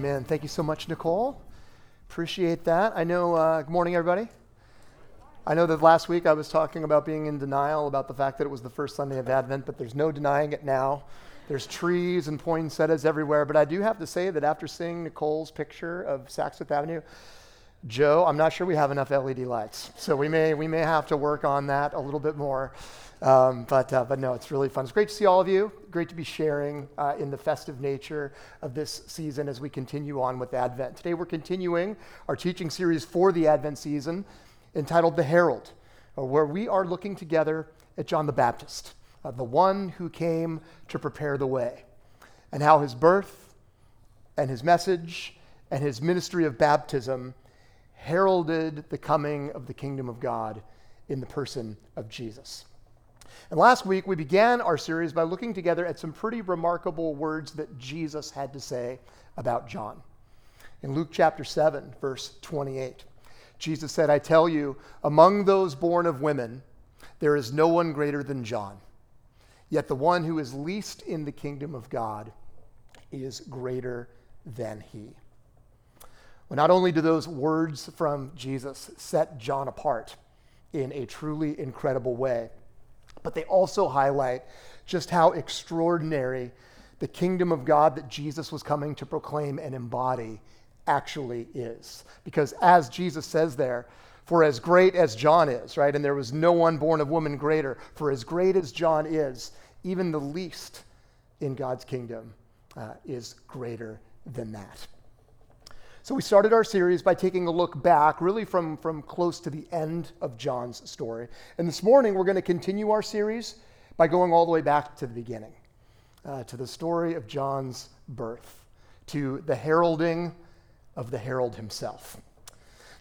Amen. Thank you so much, Nicole. Appreciate that. I know, uh, good morning, everybody. I know that last week I was talking about being in denial about the fact that it was the first Sunday of Advent, but there's no denying it now. There's trees and poinsettias everywhere. But I do have to say that after seeing Nicole's picture of Saks Fifth Avenue, Joe, I'm not sure we have enough LED lights. So we may, we may have to work on that a little bit more. Um, but, uh, but no, it's really fun. It's great to see all of you. Great to be sharing uh, in the festive nature of this season as we continue on with Advent. Today we're continuing our teaching series for the Advent season entitled The Herald, uh, where we are looking together at John the Baptist, uh, the one who came to prepare the way, and how his birth and his message and his ministry of baptism heralded the coming of the kingdom of God in the person of Jesus. And last week, we began our series by looking together at some pretty remarkable words that Jesus had to say about John. In Luke chapter 7, verse 28, Jesus said, I tell you, among those born of women, there is no one greater than John. Yet the one who is least in the kingdom of God is greater than he. Well, not only do those words from Jesus set John apart in a truly incredible way, but they also highlight just how extraordinary the kingdom of God that Jesus was coming to proclaim and embody actually is. Because as Jesus says there, for as great as John is, right, and there was no one born of woman greater, for as great as John is, even the least in God's kingdom uh, is greater than that. So we started our series by taking a look back, really from, from close to the end of John's story. And this morning, we're going to continue our series by going all the way back to the beginning, uh, to the story of John's birth, to the heralding of the herald himself.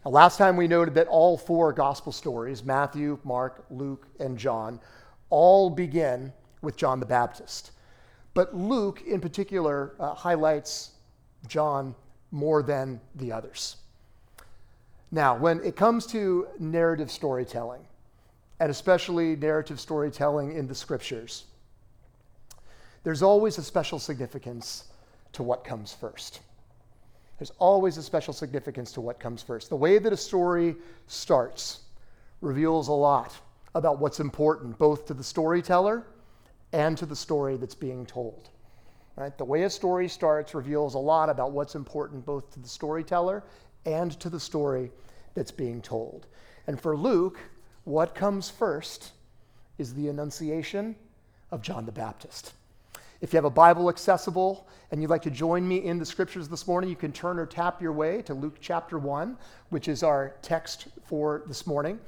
Now, last time we noted that all four gospel stories Matthew, Mark, Luke, and John all begin with John the Baptist. But Luke, in particular, uh, highlights John more than the others. Now, when it comes to narrative storytelling, and especially narrative storytelling in the scriptures, there's always a special significance to what comes first. There's always a special significance to what comes first. The way that a story starts reveals a lot about what's important, both to the storyteller and to the story that's being told. Right? The way a story starts reveals a lot about what's important both to the storyteller and to the story that's being told. And for Luke, what comes first is the annunciation of John the Baptist. If you have a Bible accessible and you'd like to join me in the scriptures this morning, you can turn or tap your way to Luke chapter 1, which is our text for this morning.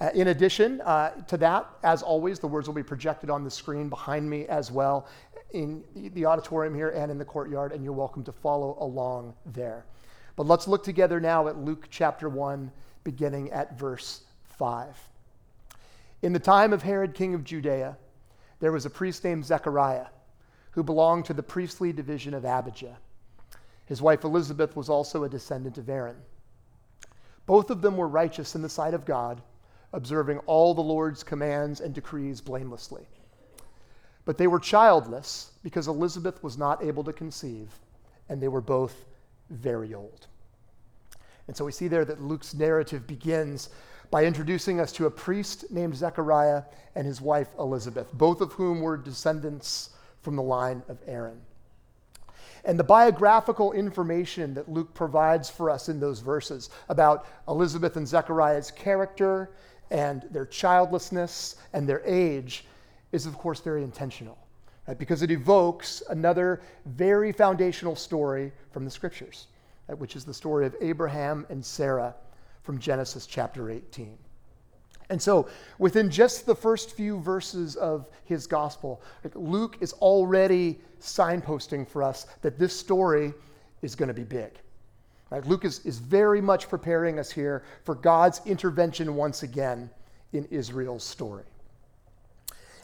Uh, in addition uh, to that, as always, the words will be projected on the screen behind me as well in the auditorium here and in the courtyard, and you're welcome to follow along there. But let's look together now at Luke chapter 1, beginning at verse 5. In the time of Herod, king of Judea, there was a priest named Zechariah who belonged to the priestly division of Abijah. His wife Elizabeth was also a descendant of Aaron. Both of them were righteous in the sight of God, observing all the Lord's commands and decrees blamelessly. But they were childless because Elizabeth was not able to conceive, and they were both very old. And so we see there that Luke's narrative begins by introducing us to a priest named Zechariah and his wife Elizabeth, both of whom were descendants from the line of Aaron. And the biographical information that Luke provides for us in those verses about Elizabeth and Zechariah's character and their childlessness and their age is, of course, very intentional, right? because it evokes another very foundational story from the scriptures, right? which is the story of Abraham and Sarah from Genesis chapter 18. And so, within just the first few verses of his gospel, Luke is already signposting for us that this story is going to be big. Right? Luke is, is very much preparing us here for God's intervention once again in Israel's story.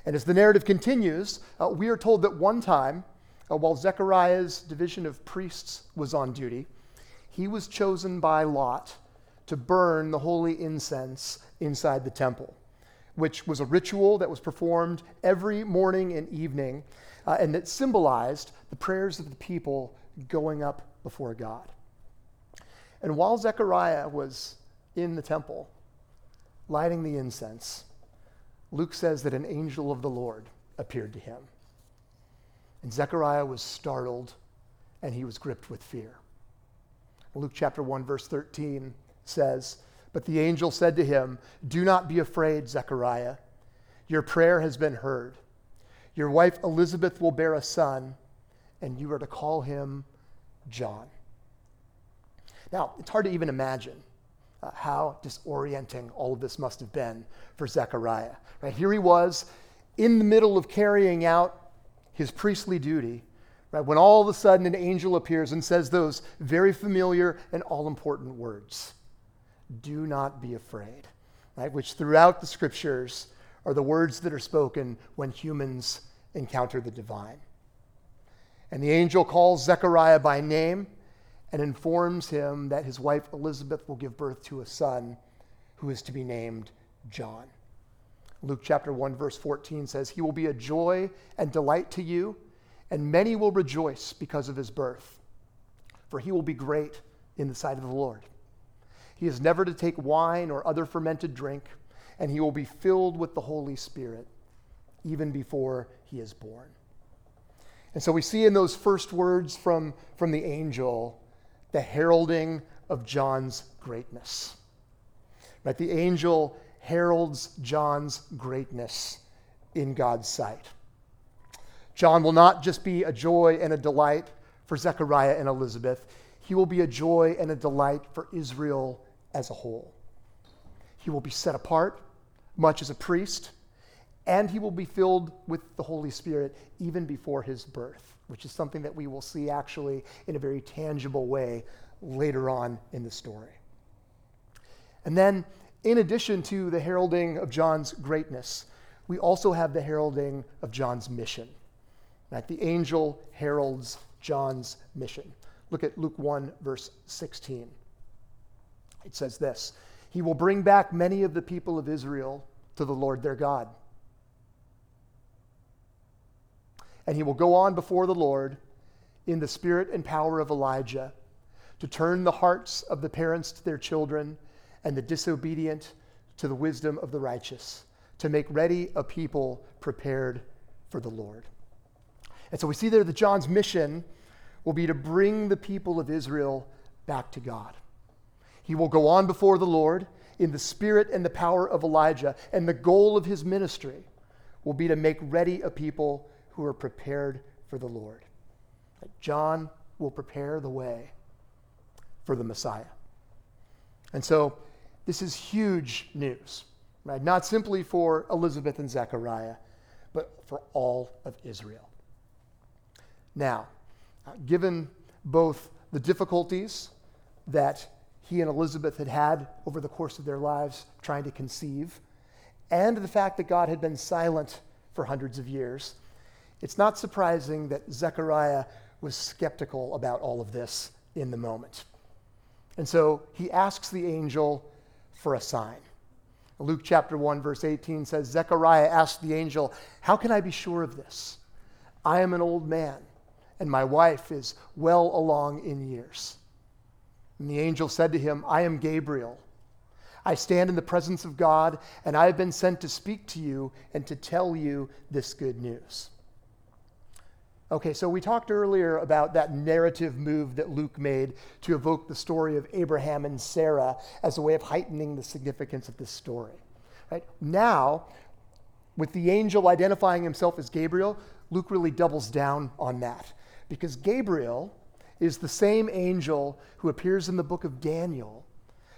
And as the narrative continues, uh, we are told that one time, uh, while Zechariah's division of priests was on duty, he was chosen by Lot to burn the holy incense inside the temple, which was a ritual that was performed every morning and evening, uh, and that symbolized the prayers of the people going up before God. And while Zechariah was in the temple, lighting the incense, Luke says that an angel of the Lord appeared to him. And Zechariah was startled and he was gripped with fear. Luke chapter 1, verse 13 says, But the angel said to him, Do not be afraid, Zechariah. Your prayer has been heard. Your wife Elizabeth will bear a son, and you are to call him John. Now, it's hard to even imagine uh, how disorienting all of this must have been for Zechariah. Right here he was in the middle of carrying out his priestly duty, right, when all of a sudden an angel appears and says those very familiar and all important words Do not be afraid, right, which throughout the scriptures are the words that are spoken when humans encounter the divine. And the angel calls Zechariah by name and informs him that his wife Elizabeth will give birth to a son who is to be named John. Luke chapter 1 verse 14 says, "He will be a joy and delight to you, and many will rejoice because of his birth, for he will be great in the sight of the Lord. He is never to take wine or other fermented drink, and he will be filled with the Holy Spirit even before he is born." And so we see in those first words from, from the angel the heralding of John's greatness. Right? The angel heralds John's greatness in God's sight. John will not just be a joy and a delight for Zechariah and Elizabeth, he will be a joy and a delight for Israel as a whole. He will be set apart, much as a priest, and he will be filled with the Holy Spirit even before his birth, which is something that we will see actually in a very tangible way later on in the story. And then in addition to the heralding of John's greatness, we also have the heralding of John's mission. Right? The angel heralds John's mission. Look at Luke 1, verse 16. It says this He will bring back many of the people of Israel to the Lord their God. And he will go on before the Lord in the spirit and power of Elijah to turn the hearts of the parents to their children and the disobedient to the wisdom of the righteous, to make ready a people prepared for the Lord. And so we see there that John's mission will be to bring the people of Israel back to God. He will go on before the Lord in the spirit and the power of Elijah, and the goal of his ministry will be to make ready a people who are prepared for the Lord. John will prepare the way for the Messiah. And so this is huge news, right? Not simply for Elizabeth and Zechariah, but for all of Israel. Now, uh, given both the difficulties that he and Elizabeth had had over the course of their lives trying to conceive, and the fact that God had been silent for hundreds of years, it's not surprising that Zechariah was skeptical about all of this in the moment. And so he asks the angel for a sign. Luke chapter 1, verse 18 says Zechariah asked the angel, How can I be sure of this? I am an old man, and my wife is well along in years. And the angel said to him, I am Gabriel. I stand in the presence of God, and I have been sent to speak to you and to tell you this good news. Okay, so we talked earlier about that narrative move that Luke made to evoke the story of Abraham and Sarah as a way of heightening the significance of this story. Right? Now, with the angel identifying himself as Gabriel, Luke really doubles down on that because Gabriel is the same angel who appears in the book of Daniel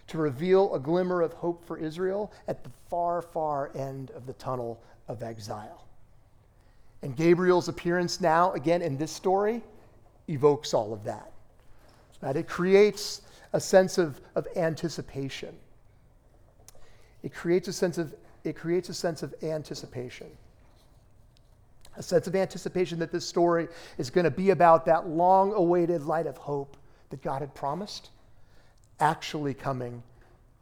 to reveal a glimmer of hope for Israel at the far, far end of the tunnel of exile. And Gabriel's appearance now, again in this story, evokes all of that. Right? It creates a sense of, of anticipation. It creates a sense of it creates a sense of anticipation. A sense of anticipation that this story is going to be about that long awaited light of hope that God had promised actually coming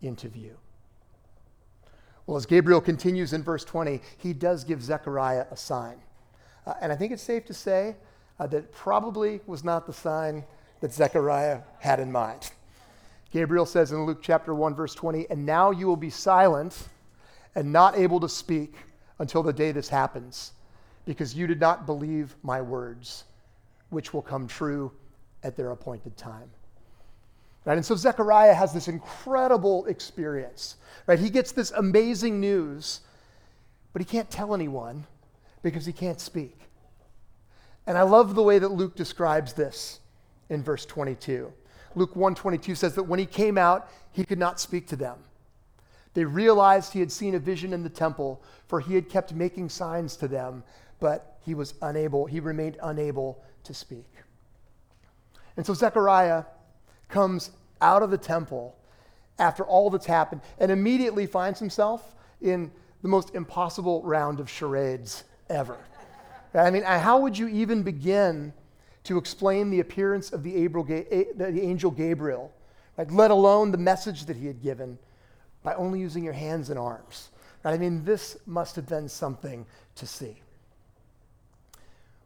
into view. Well, as Gabriel continues in verse 20, he does give Zechariah a sign. Uh, and I think it's safe to say uh, that probably was not the sign that Zechariah had in mind. Gabriel says in Luke chapter 1, verse 20, And now you will be silent and not able to speak until the day this happens, because you did not believe my words, which will come true at their appointed time. Right? And so Zechariah has this incredible experience. Right? He gets this amazing news, but he can't tell anyone because he can't speak. And I love the way that Luke describes this in verse 22. Luke 122 says that when he came out, he could not speak to them. They realized he had seen a vision in the temple, for he had kept making signs to them, but he was unable, he remained unable to speak. And so Zechariah comes out of the temple after all that's happened and immediately finds himself in the most impossible round of charades ever. I mean, uh, how would you even begin to explain the appearance of the, angel Gabriel, like, let alone the message that he had given, by only using your hands and arms? I mean, this must have been something to see.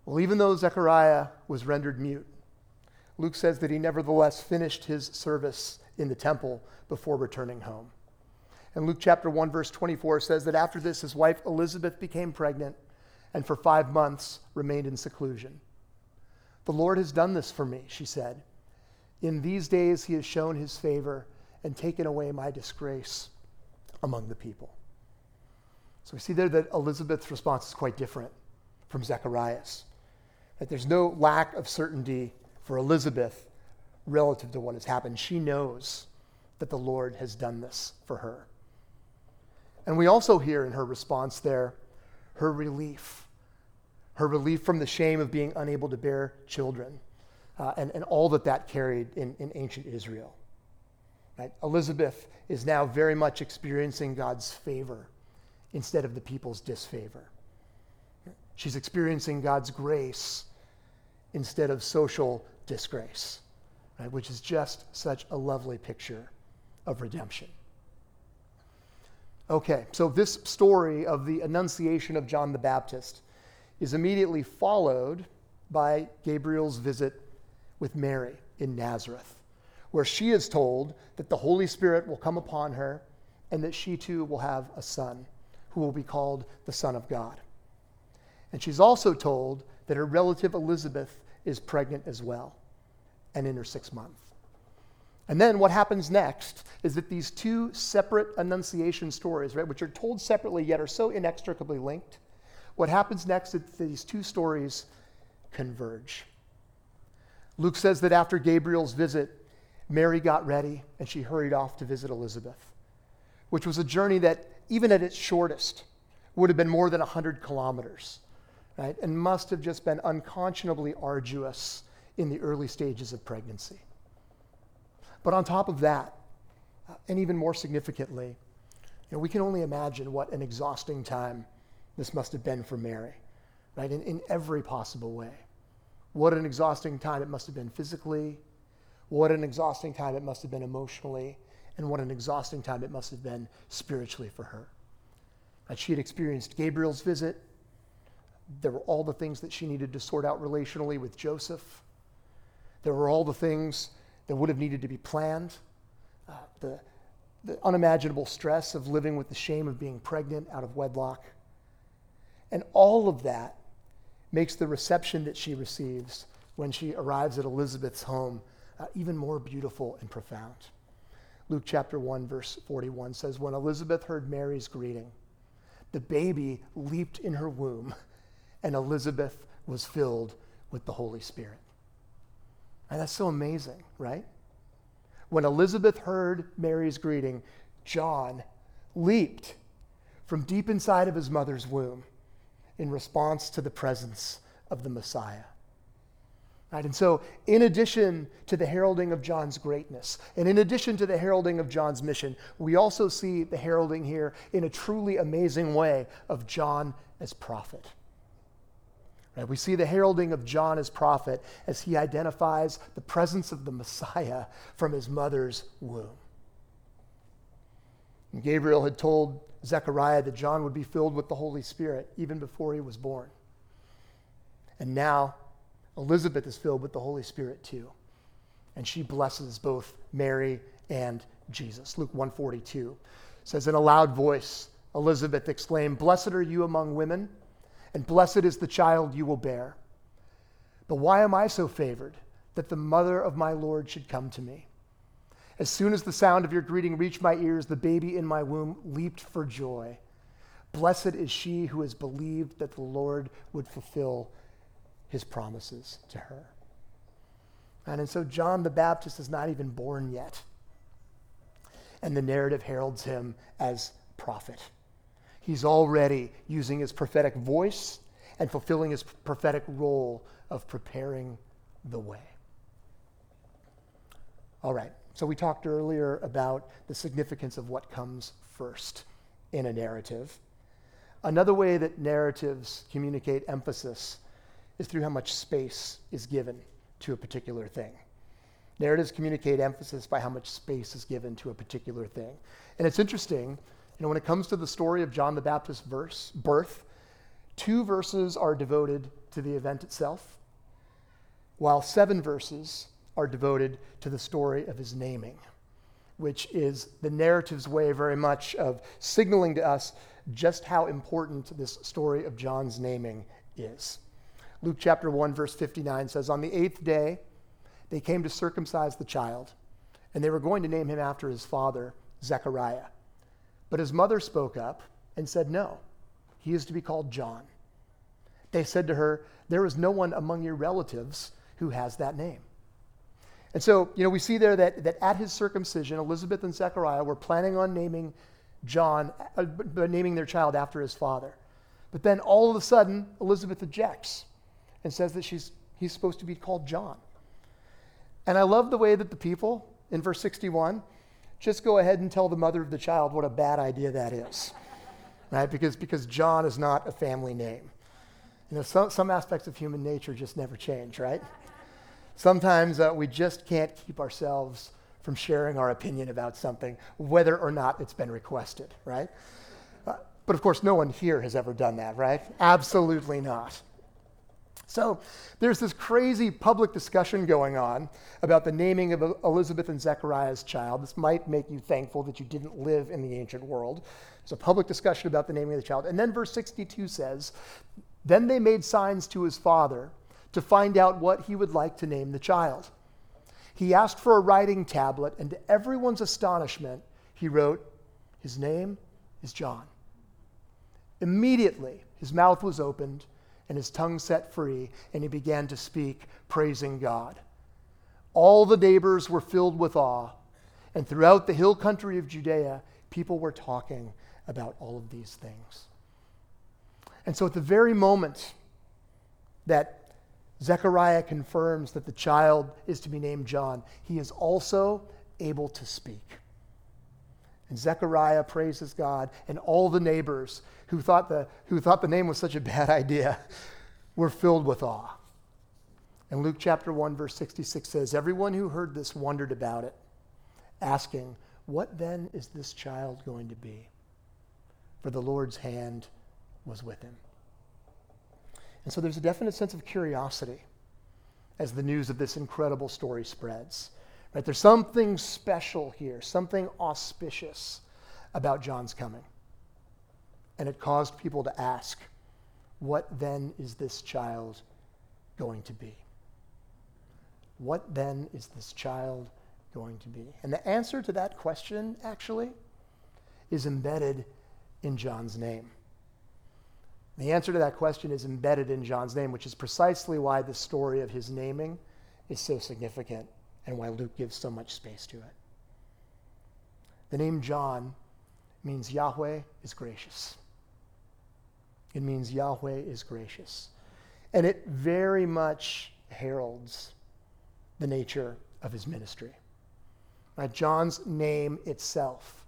Well, even though Zechariah was rendered mute, Luke says that he nevertheless finished his service in the temple before returning home. And Luke chapter 1, verse 24 says that after this, his wife Elizabeth became pregnant and for five months remained in seclusion. The Lord has done this for me, she said. In these days, he has shown his favor and taken away my disgrace among the people. So we see there that Elizabeth's response is quite different from Zechariah's. That there's no lack of certainty for Elizabeth relative to what has happened. She knows that the Lord has done this for her. And we also hear in her response there her relief, her relief from the shame of being unable to bear children, uh, and, and all that that carried in, in ancient Israel. Right? Elizabeth is now very much experiencing God's favor instead of the people's disfavor. She's experiencing God's grace instead of social disgrace, right? which is just such a lovely picture of redemption. Okay, so this story of the Annunciation of John the Baptist is immediately followed by Gabriel's visit with Mary in Nazareth, where she is told that the Holy Spirit will come upon her and that she too will have a son who will be called the Son of God. And she's also told that her relative Elizabeth is pregnant as well and in her sixth month. And then what happens next is that these two separate annunciation stories, right, which are told separately yet are so inextricably linked, what happens next is these two stories converge. Luke says that after Gabriel's visit, Mary got ready and she hurried off to visit Elizabeth, which was a journey that, even at its shortest, would have been more than 100 kilometers, right? And must have just been unconscionably arduous in the early stages of pregnancy. But on top of that, uh, and even more significantly, you know, we can only imagine what an exhausting time this must have been for Mary, right? In, in every possible way. What an exhausting time it must have been physically, what an exhausting time it must have been emotionally, and what an exhausting time it must have been spiritually for her. That she had experienced Gabriel's visit. There were all the things that she needed to sort out relationally with Joseph. There were all the things that would have needed to be planned. Uh, the, the unimaginable stress of living with the shame of being pregnant out of wedlock. And all of that makes the reception that she receives when she arrives at Elizabeth's home uh, even more beautiful and profound. Luke chapter 1, verse 41 says, When Elizabeth heard Mary's greeting, the baby leaped in her womb, and Elizabeth was filled with the Holy Spirit. And that's so amazing, right? When Elizabeth heard Mary's greeting, John leaped from deep inside of his mother's womb in response to the presence of the Messiah. Right? And so, in addition to the heralding of John's greatness, and in addition to the heralding of John's mission, we also see the heralding here in a truly amazing way of John as prophet. Right? We see the heralding of John as prophet as he identifies the presence of the Messiah from his mother's womb. And Gabriel had told Zechariah that John would be filled with the Holy Spirit even before he was born. And now Elizabeth is filled with the Holy Spirit too. and she blesses both Mary and Jesus. Luke 142 says in a loud voice, Elizabeth exclaimed, Blessed are you among women, and blessed is the child you will bear. But why am I so favored that the mother of my Lord should come to me? As soon as the sound of your greeting reached my ears, the baby in my womb leaped for joy. Blessed is she who has believed that the Lord would fulfill his promises to her. And, and so John the Baptist is not even born yet. And the narrative heralds him as prophet. He's already using his prophetic voice and fulfilling his prophetic role of preparing the way. All right, so we talked earlier about the significance of what comes first in a narrative. Another way that narratives communicate emphasis is through how much space is given to a particular thing. Narratives communicate emphasis by how much space is given to a particular thing. And it's interesting, when it comes to the story of John the Baptist's verse, birth, two verses are devoted to the event itself, while seven verses are devoted to the story of his naming, which is the narrative's way very much of signaling to us just how important this story of John's naming is. Luke chapter 1, verse 59 says, On the eighth day, they came to circumcise the child, and they were going to name him after his father, Zechariah. But his mother spoke up and said, No, he is to be called John. They said to her, There is no one among your relatives who has that name. And so, you know, we see there that, that at his circumcision, Elizabeth and Zechariah were planning on naming John, uh, naming their child after his father. But then all of a sudden, Elizabeth objects and says that she's, he's supposed to be called John. And I love the way that the people in verse 61 just go ahead and tell the mother of the child what a bad idea that is, right? Because, because John is not a family name. You know, some, some aspects of human nature just never change, right? Sometimes uh, we just can't keep ourselves from sharing our opinion about something, whether or not it's been requested, right? Uh, but of course, no one here has ever done that, right? Absolutely not. So there's this crazy public discussion going on about the naming of Elizabeth and Zechariah's child. This might make you thankful that you didn't live in the ancient world. There's a public discussion about the naming of the child. And then verse 62 says, Then they made signs to his father to find out what he would like to name the child. He asked for a writing tablet, and to everyone's astonishment, he wrote, His name is John. Immediately, his mouth was opened and his tongue set free, and he began to speak, praising God. All the neighbors were filled with awe, and throughout the hill country of Judea, people were talking about all of these things. And so, at the very moment that Zechariah confirms that the child is to be named John, he is also able to speak. And Zechariah praises God, and all the neighbors who thought the, who thought the name was such a bad idea were filled with awe. And Luke chapter 1, verse 66 says, Everyone who heard this wondered about it, asking, What then is this child going to be? For the Lord's hand was with him. And so there's a definite sense of curiosity as the news of this incredible story spreads. Right? There's something special here, something auspicious about John's coming. And it caused people to ask, what then is this child going to be? What then is this child going to be? And the answer to that question, actually, is embedded in John's name. The answer to that question is embedded in John's name, which is precisely why the story of his naming is so significant and why Luke gives so much space to it. The name John means Yahweh is gracious. It means Yahweh is gracious. And it very much heralds the nature of his ministry. Right? John's name itself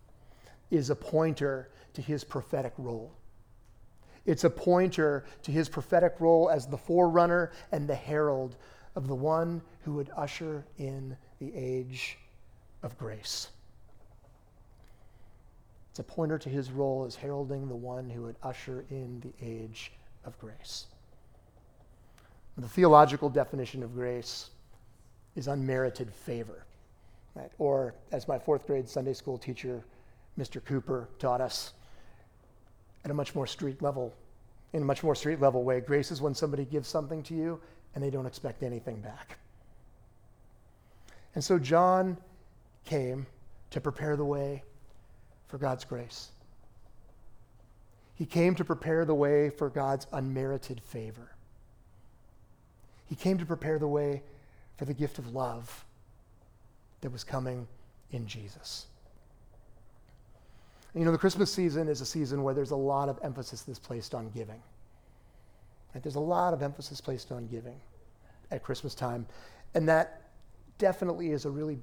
is a pointer to his prophetic role. It's a pointer to his prophetic role as the forerunner and the herald of the one who would usher in the age of grace. It's a pointer to his role as heralding the one who would usher in the age of grace. The theological definition of grace is unmerited favor. Right? Or, as my fourth grade Sunday school teacher, Mr. Cooper, taught us, at a much more street level, in a much more street level way, grace is when somebody gives something to you and they don't expect anything back. And so John came to prepare the way for God's grace. He came to prepare the way for God's unmerited favor. He came to prepare the way for the gift of love that was coming in Jesus. You know, the Christmas season is a season where there's a lot of emphasis that's placed on giving. Right? There's a lot of emphasis placed on giving at Christmas time. And that definitely is a really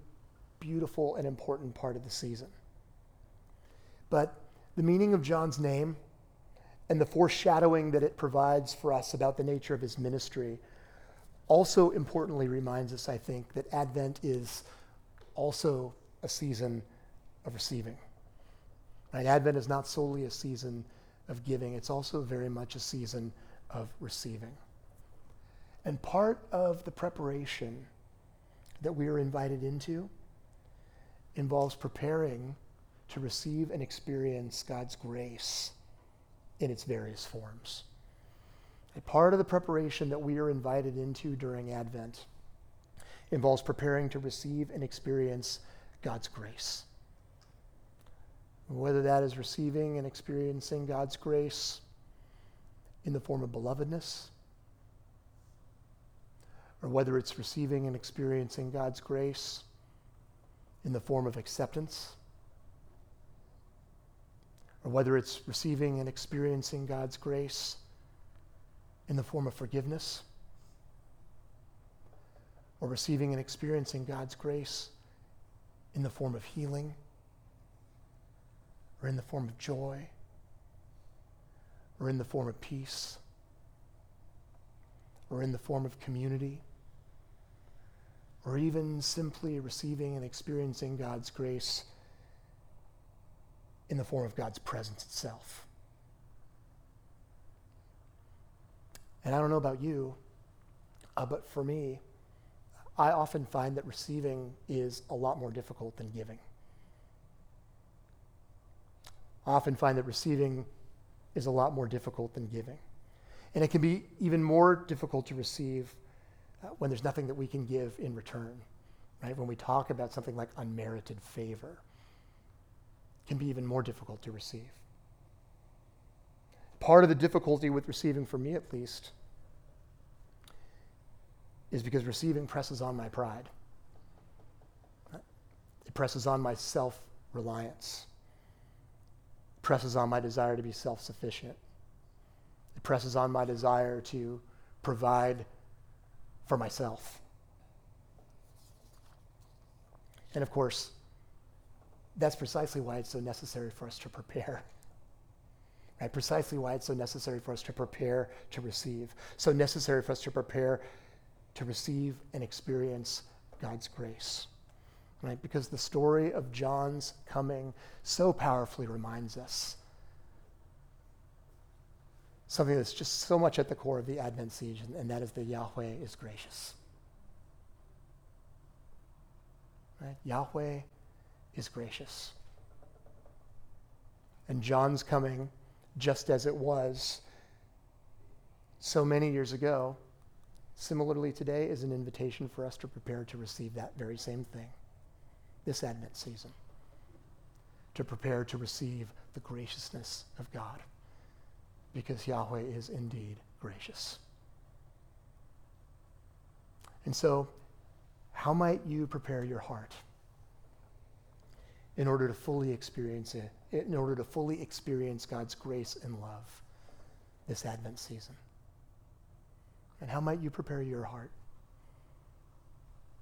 beautiful and important part of the season. But the meaning of John's name and the foreshadowing that it provides for us about the nature of his ministry also importantly reminds us, I think, that Advent is also a season of receiving. Right? Advent is not solely a season of giving, it's also very much a season of receiving. And part of the preparation that we are invited into involves preparing to receive and experience God's grace in its various forms. A part of the preparation that we are invited into during Advent involves preparing to receive and experience God's grace. Whether that is receiving and experiencing God's grace in the form of belovedness, or whether it's receiving and experiencing God's grace in the form of acceptance, or whether it's receiving and experiencing God's grace in the form of forgiveness, or receiving and experiencing God's grace in the form of healing, or in the form of joy, or in the form of peace, or in the form of community or even simply receiving and experiencing God's grace in the form of God's presence itself. And I don't know about you, uh, but for me, I often find that receiving is a lot more difficult than giving. I often find that receiving is a lot more difficult than giving. And it can be even more difficult to receive uh, when there's nothing that we can give in return, right? When we talk about something like unmerited favor, it can be even more difficult to receive. Part of the difficulty with receiving, for me at least, is because receiving presses on my pride. It presses on my self reliance, presses on my desire to be self sufficient, it presses on my desire to provide for myself. And of course, that's precisely why it's so necessary for us to prepare. Right? Precisely why it's so necessary for us to prepare to receive. So necessary for us to prepare to receive and experience God's grace. Right? Because the story of John's coming so powerfully reminds us something that's just so much at the core of the Advent season, and that is that Yahweh is gracious. Right? Yahweh is gracious. And John's coming, just as it was so many years ago, similarly today, is an invitation for us to prepare to receive that very same thing this Advent season. To prepare to receive the graciousness of God because Yahweh is indeed gracious. And so, how might you prepare your heart in order to fully experience it, in order to fully experience God's grace and love this Advent season? And how might you prepare your heart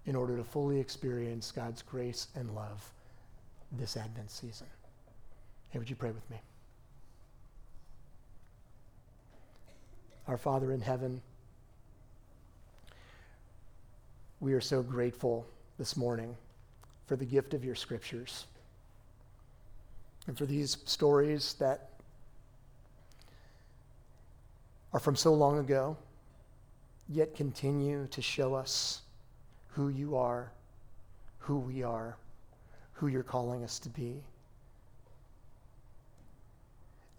in order to fully experience God's grace and love this Advent season? Hey, would you pray with me? Our Father in heaven, we are so grateful this morning for the gift of your scriptures and for these stories that are from so long ago, yet continue to show us who you are, who we are, who you're calling us to be,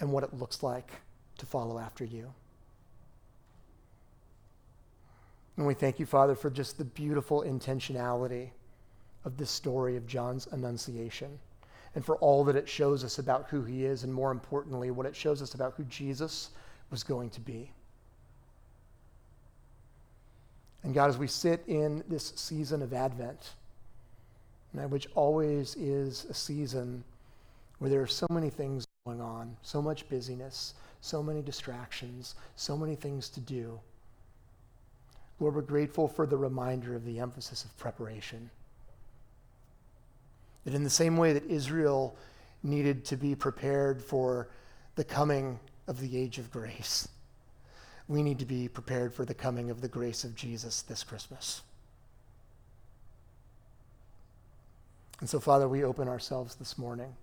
and what it looks like to follow after you. And we thank you, Father, for just the beautiful intentionality of this story of John's Annunciation and for all that it shows us about who he is, and more importantly, what it shows us about who Jesus was going to be. And God, as we sit in this season of Advent, which always is a season where there are so many things going on, so much busyness, so many distractions, so many things to do. Lord, we're grateful for the reminder of the emphasis of preparation. That in the same way that Israel needed to be prepared for the coming of the age of grace, we need to be prepared for the coming of the grace of Jesus this Christmas. And so, Father, we open ourselves this morning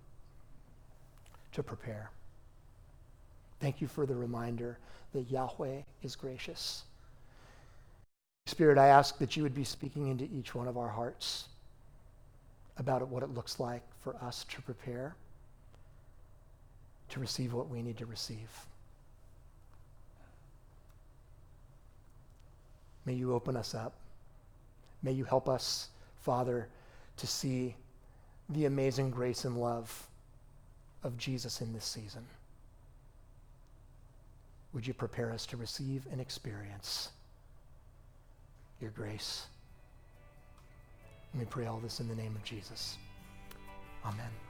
to prepare. Thank you for the reminder that Yahweh is gracious. Spirit, I ask that you would be speaking into each one of our hearts about what it looks like for us to prepare to receive what we need to receive. May you open us up. May you help us, Father, to see the amazing grace and love of Jesus in this season. Would you prepare us to receive and experience your grace? And we pray all this in the name of Jesus. Amen.